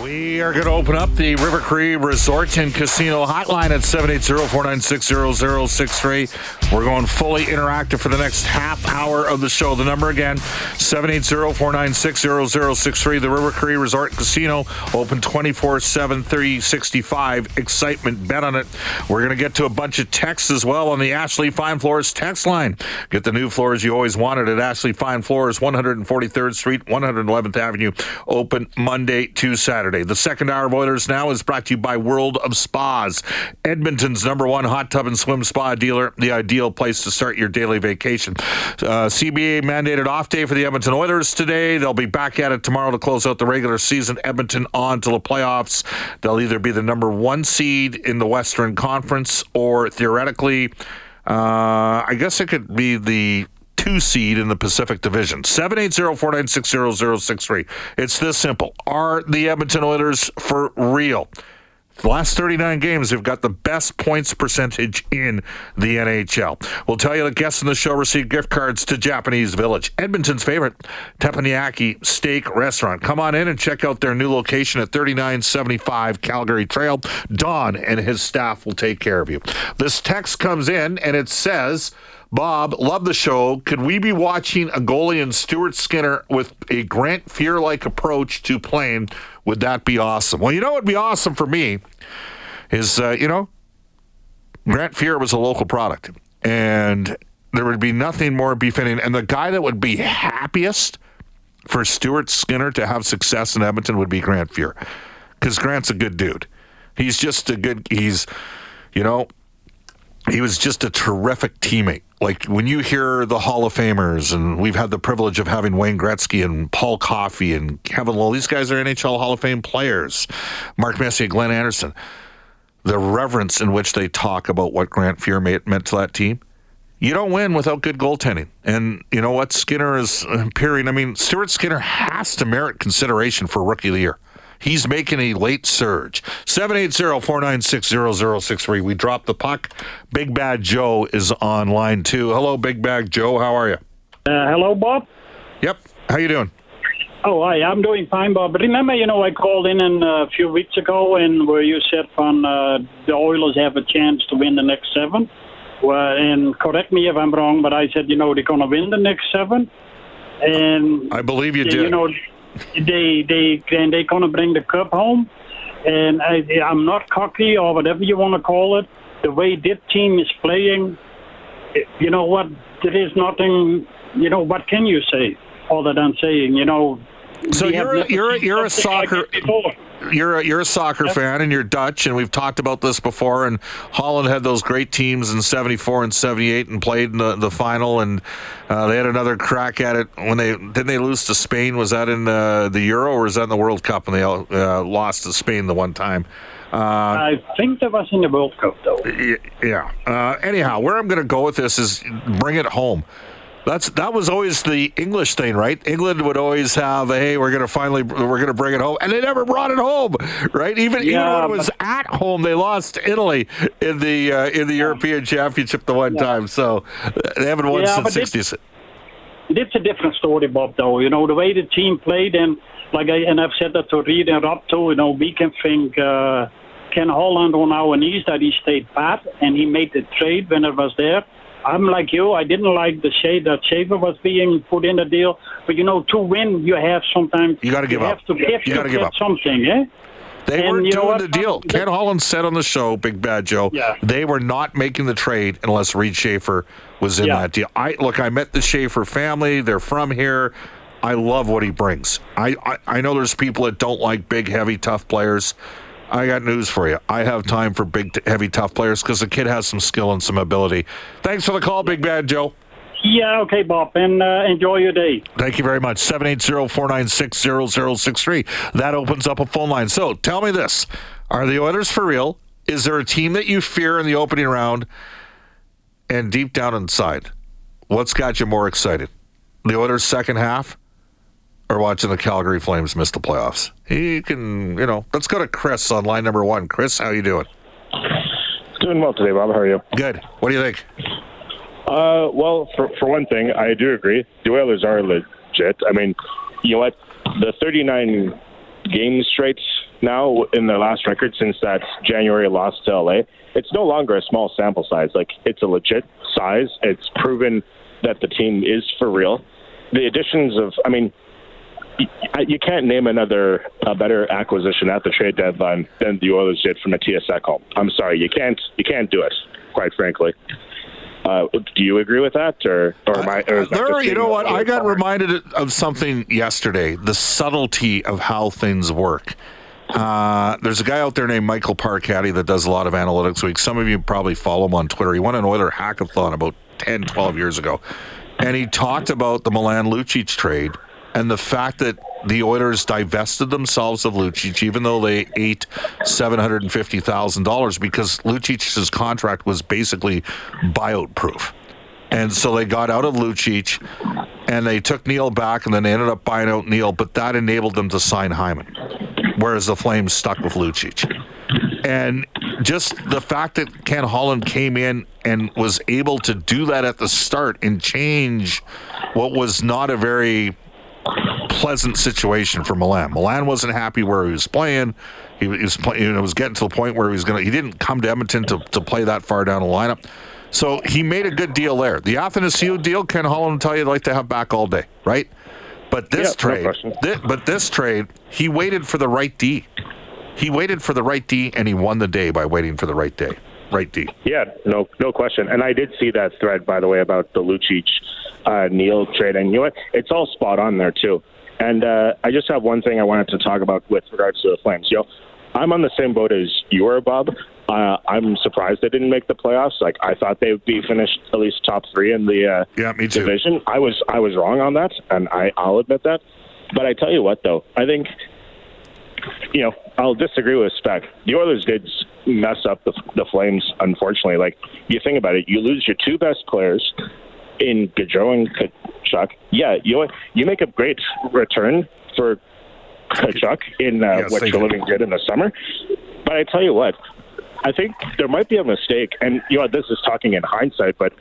We are going to open up the River Cree Resort and Casino hotline at 780-496-0063. We're going fully interactive for the next half hour of the show. The number again, 780-496-0063. The River Cree Resort Casino, open 24-7, 365. Excitement, bet on it. We're going to get to a bunch of texts as well on the Ashley Fine Floors text line. Get the new floors you always wanted at Ashley Fine Floors, 143rd Street, 111th Avenue. Open Monday to Saturday. The second hour of Oilers Now is brought to you by World of Spas, Edmonton's number one hot tub and swim spa dealer, the ideal place to start your daily vacation. Uh, CBA mandated off day for the Edmonton Oilers today. They'll be back at it tomorrow to close out the regular season. Edmonton on to the playoffs. They'll either be the number one seed in the Western Conference or theoretically, uh, I guess it could be the two seed in the Pacific Division. 780-496-0063. It's this simple. Are the Edmonton Oilers for real? The last 39 games, they've got the best points percentage in the NHL. We'll tell you the guests in the show receive gift cards to Japanese Village, Edmonton's favorite teppanyaki steak restaurant. Come on in and check out their new location at 3975 Calgary Trail. Don and his staff will take care of you. This text comes in and it says, Bob, love the show. Could we be watching a goalie and Stuart Skinner with a Grant Fuhr like approach to playing? Would that be awesome? Well, you know what would be awesome for me is, uh, you know, Grant Fuhr was a local product, and there would be nothing more befitting. And the guy that would be happiest for Stuart Skinner to have success in Edmonton would be Grant Fuhr because Grant's a good dude. He's just a good. He's, you know, he was just a terrific teammate. Like when you hear the Hall of Famers, and we've had the privilege of having Wayne Gretzky and Paul Coffey and Kevin Lowe, these guys are NHL Hall of Fame players. Mark Messier, Glenn Anderson. The reverence in which they talk about what Grant Fuhr meant to that team. You don't win without good goaltending. And you know what? Skinner is appearing. I mean, Stuart Skinner has to merit consideration for Rookie of the Year. He's making a late surge. 780-496-0063. We dropped the puck. Big Bad Joe is on line two. Hello, Big Bad Joe. How are you? Uh, hello, Bob. Yep. How you doing? Oh, hi. I'm doing fine, Bob. Remember, you know, I called in, in uh, a few weeks ago, and where you said on uh, the Oilers have a chance to win the next seven. Well, and correct me if I'm wrong, but I said, you know, they're going to win the next seven. And I believe you did. You know, they they and they're to bring the cup home. And I, I'm not cocky or whatever you want to call it. The way this team is playing, you know what? There is nothing. You know what can you say other than saying, you know. So you're you're you're a soccer. Like you're a, you're a soccer yep. fan and you're Dutch and we've talked about this before and Holland had those great teams in 74 and 78 and played in the, the final and uh, they had another crack at it when they didn't they lose to Spain? Was that in uh, the Euro or was that in the World Cup and they uh, lost to Spain the one time? Uh, I think that was in the World Cup though. Yeah uh, anyhow where I'm going to go with this is bring it home that's that was always the English thing, right? England would always have, hey, we're gonna finally we're gonna bring it home, and they never brought it home, right? Even, yeah, even when it was at home, they lost Italy in the uh, in the yeah. European Championship the one yeah. time, so they haven't won since '60s. It's a different story, Bob. Though you know the way the team played, and like I and I've said that to Reed and Rob too. You know, we can think. Uh, Ken Holland on our knees that he stayed pat and he made the trade when it was there. I'm like you. I didn't like the shade that Schaefer was being put in the deal, but you know, to win, you have sometimes You gotta give you up. have to give You gotta give up. something, eh? They And weren't doing the deal. Ken Holland said on the show, Big Bad Joe, Yeah. they were not making the trade unless Reid Schaefer was in Yeah. that deal. I look, I met the Schaefer family. They're from here. I love what he brings. I, I, I know there's people that don't like big, heavy, tough players. I got news for you. I have time for big, heavy, tough players because the kid has some skill and some ability. Thanks for the call, Big Bad Joe. Yeah, okay, Bob, and uh, enjoy your day. Thank you very much. 780-496-0063. That opens up a phone line. So tell me this. Are the Oilers for real? Is there a team that you fear in the opening round? And deep down inside, what's got you more excited? The Oilers second half or watching the Calgary Flames miss the playoffs? You can, you know, let's go to Chris on line number one. Chris, how you doing? Doing well today, Bob. How are you? Good. What do you think? Uh, well, for for one thing, I do agree. The Oilers are legit. I mean, you know what? The 39 game straight now in their last record since that January loss to LA, it's no longer a small sample size. Like it's a legit size. It's proven that the team is for real. The additions of, I mean, you can't name another a better acquisition at the trade deadline than the Oilers did from Mattias Ekholm. I'm sorry, you can't you can't do it. Quite frankly. Uh, do you agree with that, or or am I? Or is There, you know what? I got reminded of something yesterday. The subtlety of how things work. Uh, there's a guy out there named Michael Parkatti that does a lot of analytics week. Some of you probably follow him on Twitter. He won an Oiler hackathon about 10, 12 years ago. And he talked about the Milan Lucic trade and the fact that the Oilers divested themselves of Lucic, even though they ate $750,000 because Lucic's contract was basically buyout proof. And so they got out of Lucic and they took Neal back and then they ended up buying out Neal, but that enabled them to sign Hyman. Whereas the Flames stuck with Lucic. And just the fact that Ken Holland came in and was able to do that at the start and change what was not a very pleasant situation for Milan. Milan wasn't happy where he was playing. He was playing, you know, was getting to the point where he was going to, he didn't come to Edmonton to, to play that far down the lineup. So he made a good deal there. The Athanasiou deal, Ken Holland will tell you, like to have back all day, right? But this Yeah, trade, question. thi- but this trade, he waited for the right D. He waited for the right D, and he won the day by waiting for the right day, right D. Yeah, no, no question. And I did see that thread, by the way, about the Lucic uh, Neal trade, and you know what? It's all spot on there too. And uh, I just have one thing I wanted to talk about with regards to the Flames. You know, I'm on the same boat as you are, Bob. Uh, I'm surprised they didn't make the playoffs. Like I thought they would be finished at least top three in the uh, Yeah, me too. division. I was I was wrong on that, and I I'll admit that. But I tell you what, though, I think you know I'll disagree with Spec. The Oilers did mess up the the Flames. Unfortunately, like you think about it, you lose your two best players in Gaudreau and Tkachuk. Yeah, you? You make a great return for Tkachuk in uh, Yes, what. Treliving did in the summer. But I tell you what, I think there might be a mistake, and you know this is talking in hindsight, but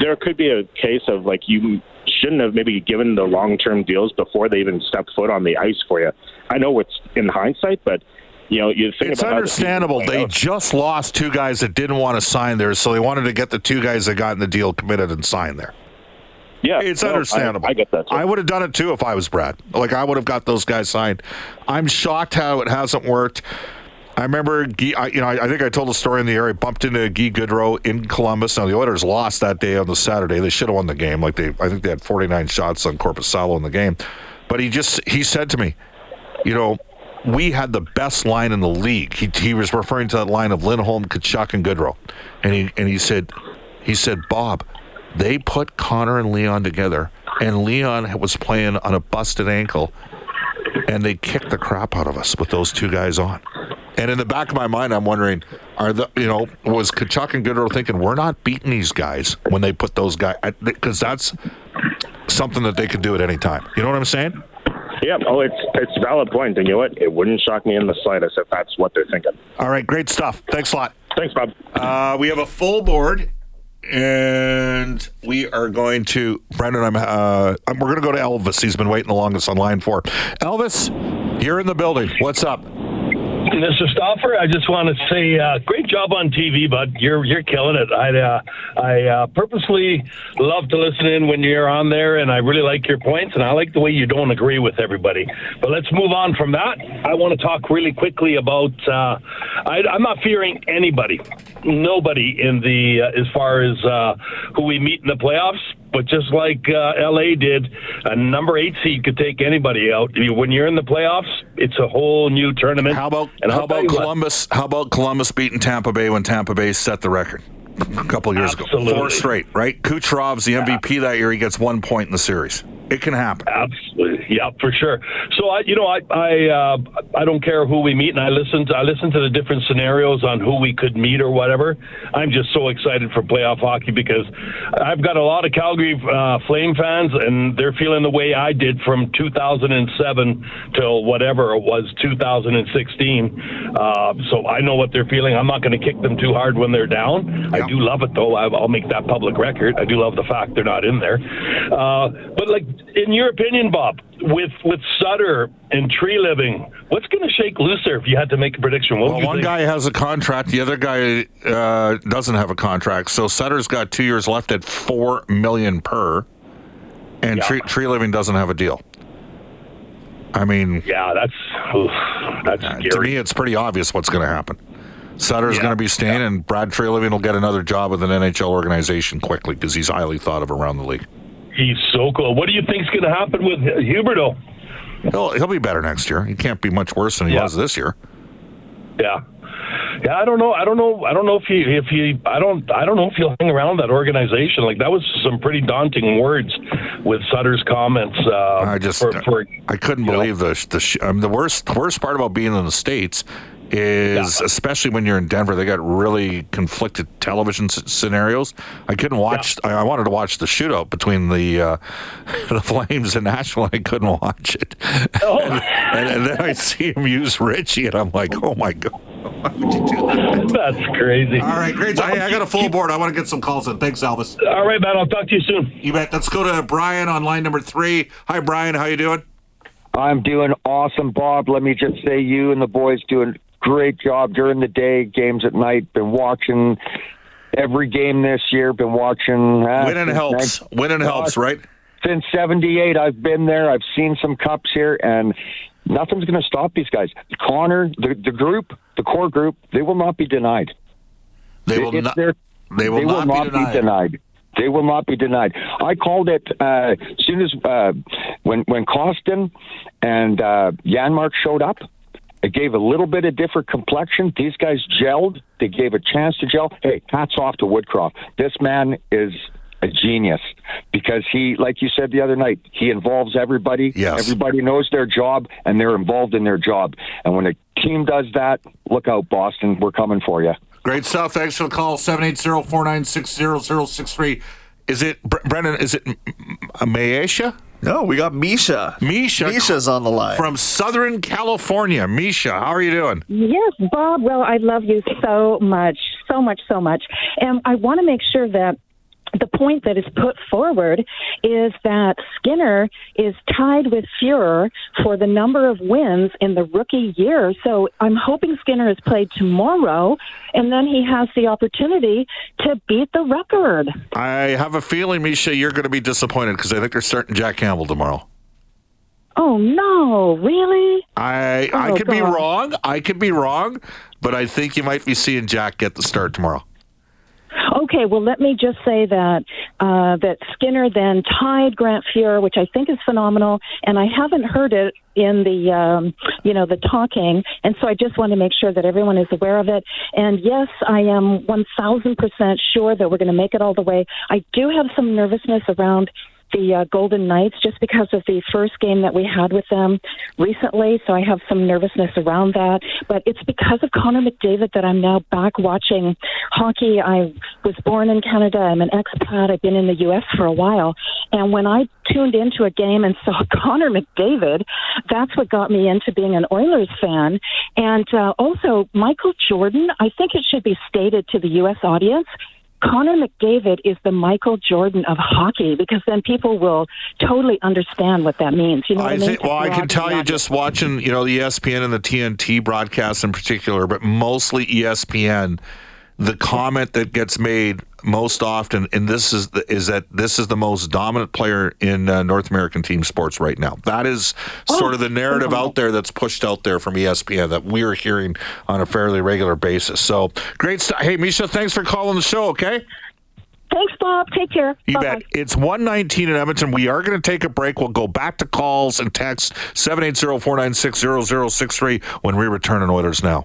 there could be a case of like you shouldn't have maybe given the long term deals before they even stepped foot on the ice for you. I know it's in hindsight, but you know you think It's understandable. They out. just lost two guys that didn't want to sign there, so they wanted to get the two guys that got in the deal committed and signed there. Yeah, It's no, understandable. I, get that. Too. I would have done it too if I was Brad. Like I would have got those guys signed. I'm shocked how it hasn't worked. I remember, I, you know, I, I think I told a story in the area. Bumped into Guy Gaudreau in Columbus. Now the Oilers lost that day on the Saturday. They should have won the game. Like they, I think they had 49 shots on Korpisalo in the game. But he just he said to me, you know, we had the best line in the league. He, he was referring to that line of Lindholm, Tkachuk, and Gaudreau, and he and he said, he said, Bob, they put Connor and Leon together, and Leon was playing on a busted ankle, and they kicked the crap out of us with those two guys on. And in the back of my mind, I'm wondering, are the you know was Tkachuk and Gaudreau thinking we're not beating these guys when they put those guys because that's something that they could do at any time. You know what I'm saying? yeah, oh, it's it's a valid point. point, and you know what? It wouldn't shock me in the slightest if that's what they're thinking. All right, great stuff. Thanks a lot. Thanks, Bob. Uh, we have a full board, and we are going to Brendan. I'm. Uh, I'm- we're going to go to Elvis. He's been waiting the longest on line four. Elvis, you're in the building. What's up? Mr. Stauffer, I just want to say, uh, great job on TV, bud. You're you're killing it. I uh, I uh, purposely love to listen in when you're on there, and I really like your points, and I like the way you don't agree with everybody. But let's move on from that. I want to talk really quickly about. Uh, I, I'm not fearing anybody, nobody in the uh, as far as uh, who we meet in the playoffs. But just like uh, LA did, a number eight seed could take anybody out. When you're in the playoffs, it's a whole new tournament. How about And how about you what, Columbus? How about Columbus beating Tampa Bay when Tampa Bay set the record a couple years ago? Absolutely. Four straight, right? Kucherov's the MVP that year. He gets one point in the series. It can happen. Absolutely, yeah, for sure. So I, you know, I, I, uh, I don't care who we meet, and I listen to, I listen to the different scenarios on who we could meet or whatever. I'm just so excited for playoff hockey because I've got a lot of Calgary uh, Flame fans, and they're feeling the way I did from 2007 till whatever it was 2016. Uh, so I know what they're feeling. I'm not going to kick them too hard when they're down. I do love it though. I, I'll make that public record. I do love the fact they're not in there. Uh, but like, in your opinion, Bob, with with Sutter and Treliving, what's going to shake loose there? If you had to make a prediction, what would Well, one think? guy has a contract, the other guy uh, doesn't have a contract. So Sutter's got two years left at four million per, and Yeah. Tree, Treliving doesn't have a deal. I mean, yeah, that's oof, that's uh, to me, it's pretty obvious what's going to happen. Sutter's Yeah. going to be staying, and Brad Treliving will get another job with an NHL organization quickly because he's highly thought of around the league. He's so cool. What do you think's going to happen with Huberdeau? He'll he'll be better next year. He can't be much worse than he Yeah. was this year. Yeah. Yeah, I don't know. I don't know. I don't know if he, if he, I don't, I don't know if he'll hang around that organization. Like that was some pretty daunting words with Sutter's comments. Uh, I just for, for I couldn't you know. believe the the sh- I mean, the worst the worst part about being in the states is Yeah. especially when you're in Denver they got really conflicted television s- scenarios. I couldn't watch I, I wanted to watch the shootout between the uh, the Flames and Nashville and I couldn't watch it. Oh. and, and then I see him use Ritchie and I'm like, "Oh my god. Why would you do that?" That's crazy. All right, great. Hey, I got a full board. I want to get some calls in. Thanks, Elvis. All right, man. I'll talk to you soon. You bet. Let's go to Brian on line number 3. Hi Brian, how you doing? I'm doing awesome, Bob. Let me just say, you and the boys doing great job during the day, games at night. Been watching every game this year. Been watching. Uh, Winning helps. nine- Winning helps, right? Since '78, I've been there. I've seen some cups here, and nothing's going to stop these guys. Connor, the the group, the core group, they will not be denied. They will It's not. their- They will, not, be denied. denied. They will not be denied. I called it uh, as soon as uh, when when Kostin and uh, Janmark showed up. It gave a little bit of different complexion. These guys gelled. They gave a chance to gel. Hey, hats off to Woodcroft. This man is a genius because he, like you said the other night, he involves everybody. Yes. Everybody knows their job and they're involved in their job. And when a team does that, look out, Boston. We're coming for you. Great stuff. Thanks for the call. 780-496-0063. Is it Brendan? Is it Maisha? No, we got Misha. Misha. Misha's on the line. From Southern California. Misha, how are you doing? Yes, Bob. Well, I love you so much, so much, so much. And I want to make sure that the point that is put forward is that Skinner is tied with Fuhrer for the number of wins in the rookie year. So I'm hoping Skinner is played tomorrow, and then he has the opportunity to beat the record. I have a feeling, Misha, you're going to be disappointed because I think they're starting Jack Campbell tomorrow. Oh no, really? I I Oh, could be wrong. I could be wrong, but I think you might be seeing Jack get the start tomorrow. Okay, well, let me just say that uh, that Skinner then tied Grant Fuhrer, which I think is phenomenal, and I haven't heard it in the um, you know the talking, and so I just want to make sure that everyone is aware of it. And yes, I am one thousand percent sure that we're going to make it all the way. I do have some nervousness around the uh, Golden Knights just because of the first game that we had with them recently. So I have some nervousness around that. But it's because of Connor McDavid that I'm now back watching hockey. I was born in Canada. I'm an expat. I've been in the U.S. for a while. And when I tuned into a game and saw Connor McDavid, that's what got me into being an Oilers fan. And uh, also, Michael Jordan, I think it should be stated to the U.S. audience Connor McDavid is the Michael Jordan of hockey because then people will totally understand what that means. You know I I mean? think. Well, I can tell you just watching, you know, the ESPN and the TNT broadcasts in particular, but mostly ESPN. The comment that gets made most often, and this is the, is that this is the most dominant player in uh, North American team sports right now. That is sort of the narrative out there that's pushed out there from ESPN that we're hearing on a fairly regular basis. So great stuff. Hey, Misha, thanks for calling the show. Okay. Thanks, Bob. Take care. You Bye-bye. bet. It's 119 in Edmonton. We are going to take a break. We'll go back to calls and text 780-496-0063 when we return on Oilers Now.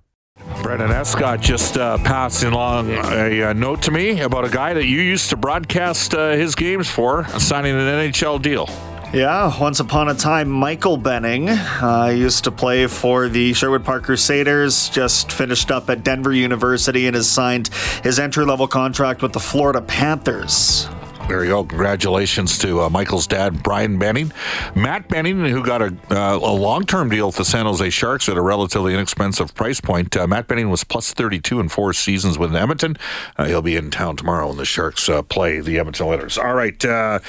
Brendan Escott just uh, passing along a, uh note to me about a guy that you used to broadcast uh, his games for, signing an NHL deal. Yeah, once upon a time, Michael Benning uh, used to play for the Sherwood Park Crusaders, just finished up at Denver University and has signed his entry level contract with the Florida Panthers. There you go. Congratulations to uh, Michael's dad, Brian Benning. Matt Benning, who got a, uh, a long term deal with the San Jose Sharks at a relatively inexpensive price point. Uh, Matt Benning was plus 32 in four seasons with Edmonton. Uh, he'll be in town tomorrow when the Sharks uh, play the Edmonton Oilers. All right. Uh,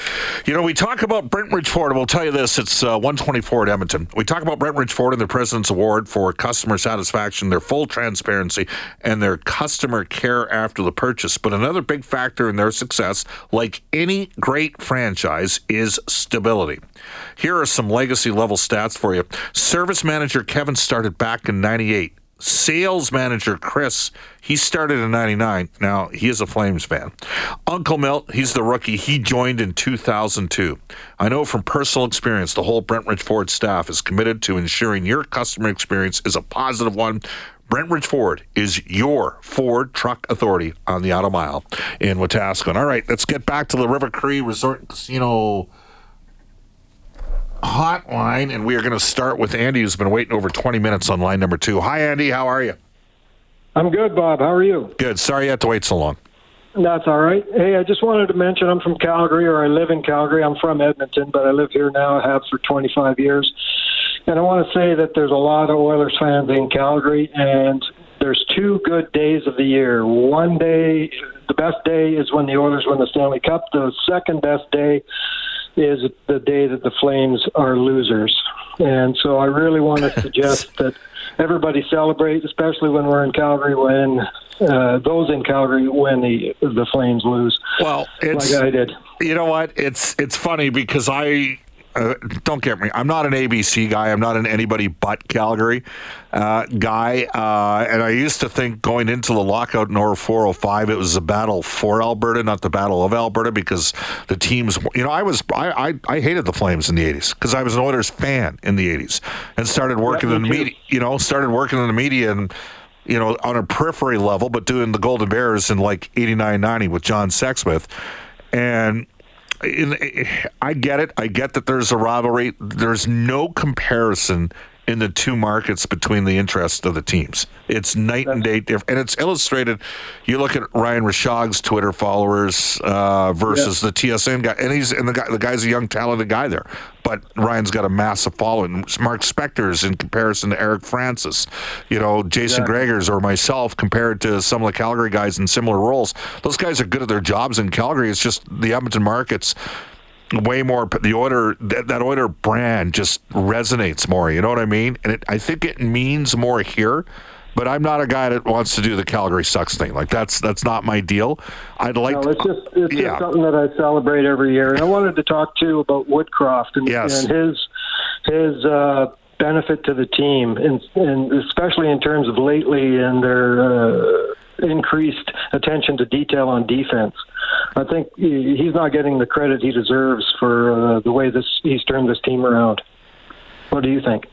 you know, we talk about Brentridge Ford, and we'll tell you this it's uh, 124 at Edmonton. We talk about Brentridge Ford and the President's Award for customer satisfaction, their full transparency, and their customer care after the purchase. But another big factor in their success, like any great franchise, is stability. Here are some legacy level stats for you. Service manager Kevin started back in 98. Sales manager Chris, he started in 99. Now, he is a Flames fan. Uncle Milt, he's the rookie. He joined in 2002. I know from personal experience, the whole Brentridge Ford staff is committed to ensuring your customer experience is a positive one. Brentridge Ford is your Ford truck authority on the Auto Mile in Wetaskiwin. All right, let's get back to the River Cree Resort Casino hotline, and we are going to start with Andy, who's been waiting over 20 minutes on line number two. Hi, Andy. How are you? I'm good, Bob. How are you? Good. Sorry you had to wait so long. That's all right. Hey, I just wanted to mention I'm from Calgary, or I live in Calgary. I'm from Edmonton, but I live here now. I have for 25 years. And I want to say that there's a lot of Oilers fans in Calgary, and there's two good days of the year. One day, the best day is when the Oilers win the Stanley Cup. The second best day is the day that the Flames are losers. And so I really want to suggest that everybody celebrate, especially when we're in Calgary, when uh, those in Calgary when the the Flames lose. Well, it's like I did. You know what? It's it's funny because I uh, don't get me. I'm not an ABC guy. I'm not an anybody but Calgary uh, guy. Uh, and I used to think going into the lockout in or 405, it was a battle for Alberta, not the battle of Alberta, because the teams. You know, I was I I, I hated the Flames in the 80s because I was an Oilers fan in the 80s and started working Yeah, in the media. You know, started working in the media and you know, on a periphery level, but doing the Golden Bears in like 89 90 with John Sexsmith. And in, I get it. I get that there's a rivalry. There's no comparison in the two markets between the interests of the teams. It's night and day different. And it's illustrated. You look at Ryan Rishaug's Twitter followers uh, versus the TSN guy, and he's and the guy. The guy's a young, talented guy there, but Ryan's got a massive following. Mark Spector's in comparison to Eric Francis. You know, Jason Gregors or myself compared to some of the Calgary guys in similar roles. Those guys are good at their jobs in Calgary. It's just the Edmonton markets way more the order that, that order brand just resonates more you know what i mean and it, i think it means more here but I'm not a guy that wants to do the Calgary sucks thing. Like that's that's not my deal. I'd like. No, it's just it's yeah. just something that I celebrate every year. And I wanted to talk too about Woodcroft and, Yes. and his his uh, benefit to the team, and, and especially in terms of lately and their uh, increased attention to detail on defense. I think he's not getting the credit he deserves for uh, the way this he's turned this team around. What do you think?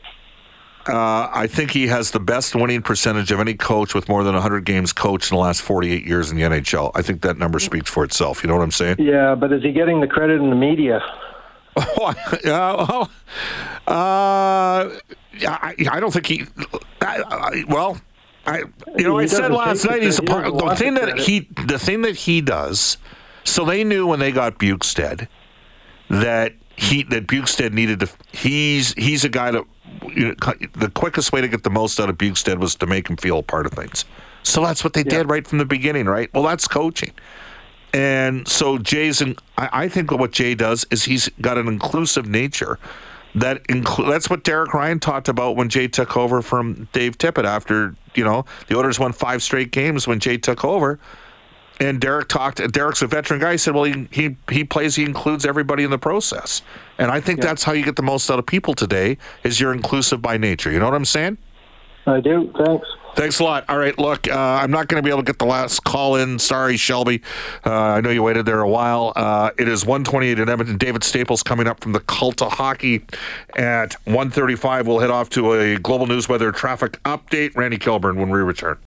Uh, I think he has the best winning percentage of any coach with more than 100 games coached in the last 48 years in the NHL. I think that number speaks for itself. You know what I'm saying? Yeah, but is he getting the credit in the media? Oh, well, uh, I, I don't think he. I, I, well, I you know He I said last night he's a part. The thing that credit. he the thing that he does. So they knew when they got Bjugstad that he that Bjugstad needed to. He's he's a guy that you know, the quickest way to get the most out of Bjugstad was to make him feel a part of things. So that's what they did right from the beginning, right? Well, that's coaching. And so Jay's, in, I, I think what Jay does is he's got an inclusive nature. That inclu- that's what Derek Ryan talked about when Jay took over from Dave Tippett after you know the Oilers won five straight games when Jay took over. And Derek talked. Derek's a veteran guy. He said, "Well, he he, he plays. He includes everybody in the process." And I think that's how you get the most out of people today. Is you're inclusive by nature. You know what I'm saying? I do. Thanks. Thanks a lot. All right, look, uh, I'm not going to be able to get the last call in. Sorry, Shelby. Uh, I know you waited there a while. Uh, it is 128 in Edmonton. David Staples coming up from the Cult of Hockey at 135. We'll head off to a global news weather traffic update. Randy Kilburn when we return.